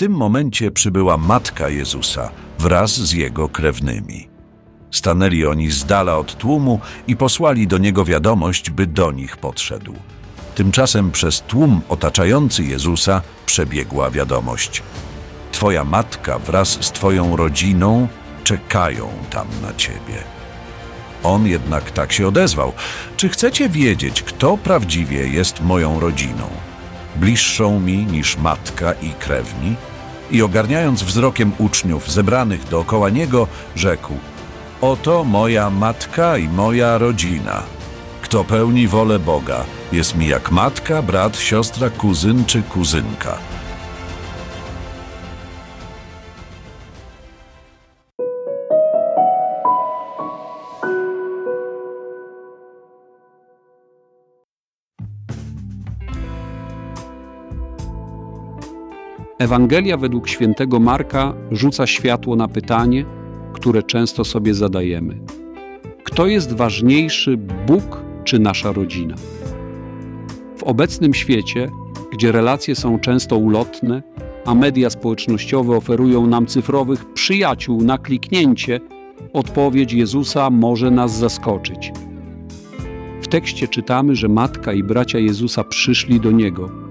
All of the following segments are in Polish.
tym momencie przybyła matka Jezusa wraz z jego krewnymi. Stanęli oni z dala od tłumu i posłali do niego wiadomość, by do nich podszedł. Tymczasem przez tłum otaczający Jezusa przebiegła wiadomość. Twoja matka wraz z Twoją rodziną czekają tam na Ciebie. On jednak tak się odezwał. Czy chcecie wiedzieć, kto prawdziwie jest moją rodziną? Bliższą mi niż matka i krewni? I ogarniając wzrokiem uczniów zebranych dookoła niego, rzekł: Oto moja matka i moja rodzina. Kto pełni wolę Boga, jest mi jak matka, brat, siostra, kuzyn czy kuzynka. Ewangelia według świętego Marka rzuca światło na pytanie, które często sobie zadajemy: Kto jest ważniejszy, Bóg czy nasza rodzina? W obecnym świecie, gdzie relacje są często ulotne, a media społecznościowe oferują nam cyfrowych przyjaciół na kliknięcie, odpowiedź Jezusa może nas zaskoczyć. W tekście czytamy, że matka i bracia Jezusa przyszli do Niego,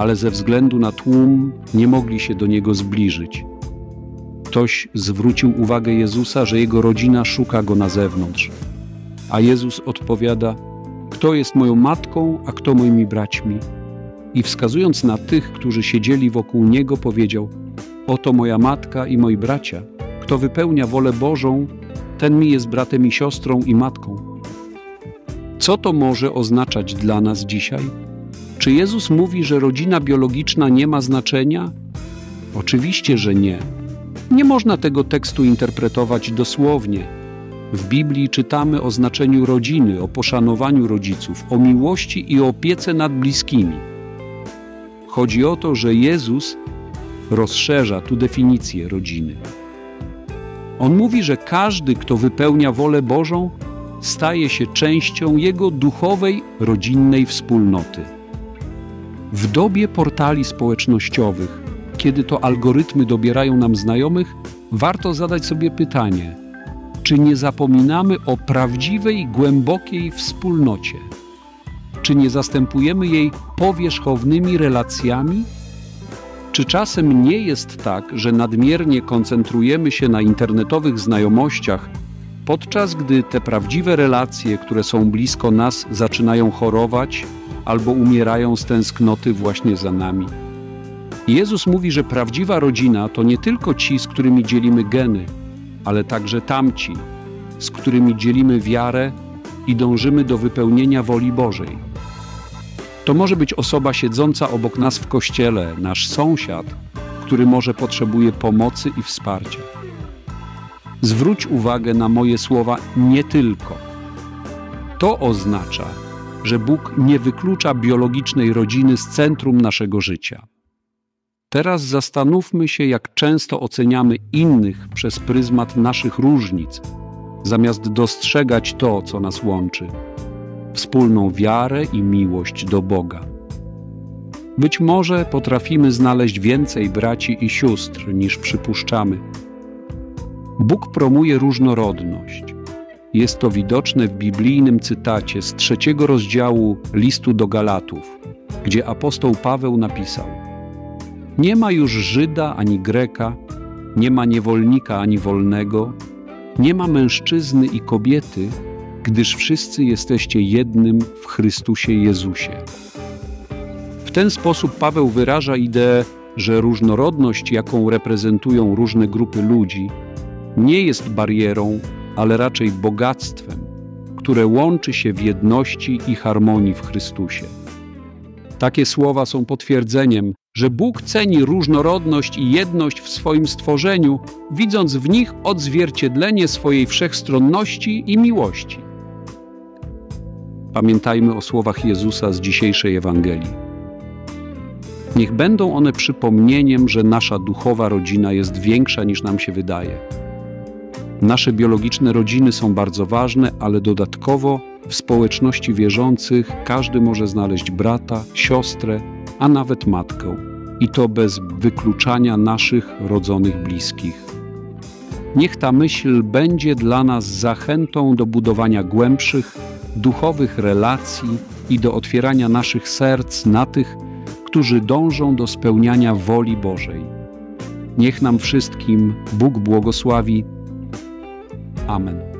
ale ze względu na tłum nie mogli się do Niego zbliżyć. Ktoś zwrócił uwagę Jezusa, że jego rodzina szuka Go na zewnątrz. A Jezus odpowiada, kto jest moją matką, a kto moimi braćmi. I wskazując na tych, którzy siedzieli wokół Niego, powiedział, oto moja matka i moi bracia. Kto wypełnia wolę Bożą, ten mi jest bratem i siostrą i matką. Co to może oznaczać dla nas dzisiaj? Czy Jezus mówi, że rodzina biologiczna nie ma znaczenia? Oczywiście, że nie. Nie można tego tekstu interpretować dosłownie. W Biblii czytamy o znaczeniu rodziny, o poszanowaniu rodziców, o miłości i opiece nad bliskimi. Chodzi o to, że Jezus rozszerza tu definicję rodziny. On mówi, że każdy, kto wypełnia wolę Bożą, staje się częścią Jego duchowej, rodzinnej wspólnoty. W dobie portali społecznościowych, kiedy to algorytmy dobierają nam znajomych, warto zadać sobie pytanie: czy nie zapominamy o prawdziwej, głębokiej wspólnocie? Czy nie zastępujemy jej powierzchownymi relacjami? Czy czasem nie jest tak, że nadmiernie koncentrujemy się na internetowych znajomościach, podczas gdy te prawdziwe relacje, które są blisko nas, zaczynają chorować albo umierają z tęsknoty właśnie za nami? Jezus mówi, że prawdziwa rodzina to nie tylko ci, z którymi dzielimy geny, ale także tamci, z którymi dzielimy wiarę i dążymy do wypełnienia woli Bożej. To może być osoba siedząca obok nas w kościele, nasz sąsiad, który może potrzebuje pomocy i wsparcia. Zwróć uwagę na moje słowa nie tylko. To oznacza, że Bóg nie wyklucza biologicznej rodziny z centrum naszego życia. Teraz zastanówmy się, jak często oceniamy innych przez pryzmat naszych różnic, zamiast dostrzegać to, co nas łączy wspólną wiarę i miłość do Boga. Być może potrafimy znaleźć więcej braci i sióstr niż przypuszczamy. Bóg promuje różnorodność. Jest to widoczne w biblijnym cytacie z trzeciego rozdziału listu do Galatów, gdzie apostoł Paweł napisał: Nie ma już Żyda ani Greka, nie ma niewolnika ani wolnego, nie ma mężczyzny i kobiety, gdyż wszyscy jesteście jednym w Chrystusie Jezusie. W ten sposób Paweł wyraża ideę, że różnorodność, jaką reprezentują różne grupy ludzi, nie jest barierą, ale raczej bogactwem, które łączy się w jedności i harmonii w Chrystusie. Takie słowa są potwierdzeniem, że Bóg ceni różnorodność i jedność w swoim stworzeniu, widząc w nich odzwierciedlenie swojej wszechstronności i miłości. Pamiętajmy o słowach Jezusa z dzisiejszej Ewangelii. Niech będą one przypomnieniem, że nasza duchowa rodzina jest większa niż nam się wydaje. Nasze biologiczne rodziny są bardzo ważne, ale dodatkowo w społeczności wierzących każdy może znaleźć brata, siostrę, a nawet matkę. i to bez wykluczania naszych rodzonych bliskich. Niech ta myśl będzie dla nas zachętą do budowania głębszych, duchowych relacji i do otwierania naszych serc na tych, którzy dążą do spełniania woli Bożej. Niech nam wszystkim Bóg błogosławi. Amen.